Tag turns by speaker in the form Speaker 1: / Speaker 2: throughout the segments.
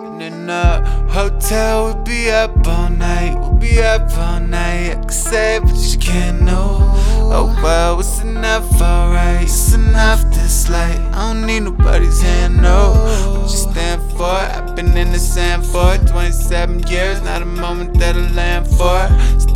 Speaker 1: In the hotel, we'll be up all night. We'll be up all night. I can say, but you can't know. Oh well, it's enough, alright. It's enough this light. I don't need nobody's hand, no. What you stand for? I've been in the sand for 27 years. Not a moment that I land for.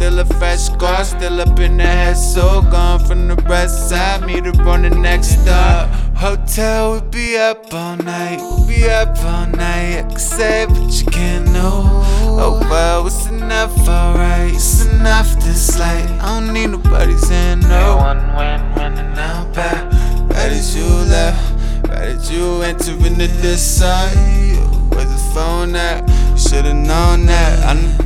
Speaker 1: Still a fresh scar, still up in the head. So gone from the west side. Meet her on the next stop. Hotel, we'll be up all night. We'll be up all night. I can say, but you can't know. Oh well, it's enough, alright. It's enough this light. I don't need nobody's hand, no.
Speaker 2: One win, winning
Speaker 1: Now back, right as you left, right as you enter into this side. Where's the phone at? Should've known that. I'm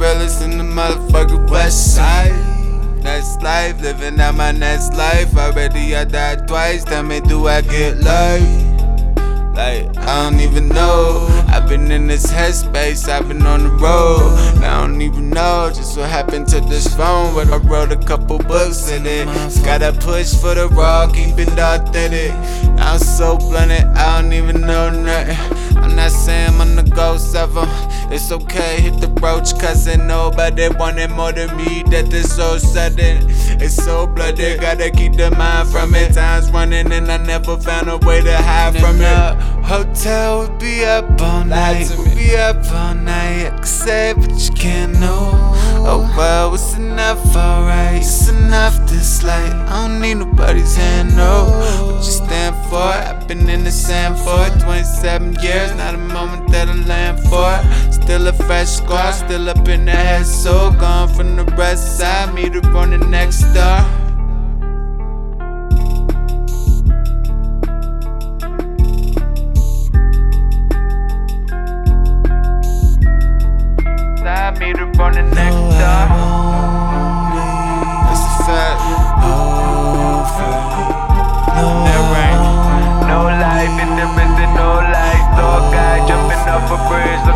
Speaker 1: life, living out my next life. Already I died twice. Tell me, do I get life? Like, I don't even know. I've been in this headspace, I've been on the road. I don't even know just what happened to this phone. But I wrote a couple books in it. Gotta push for the raw, keep it authentic. I'm so blunted, I don't even know It's okay, hit the roach, cause ain't nobody wanted more than me. That is so sudden. It's so bloody, gotta keep the mind from it. Time's running, and I never found a way to hide from it. Hotel, we'll be up all night. be up all night. I say, but you can't know. Oh well, it's enough, alright. It's enough this light. been in the sand for 27 years, not a moment that I land for. Still a fresh squad, still up in the head, so gone from the west side. Meet up on the next star. Meet up on the next door. That's a fact. for bridge.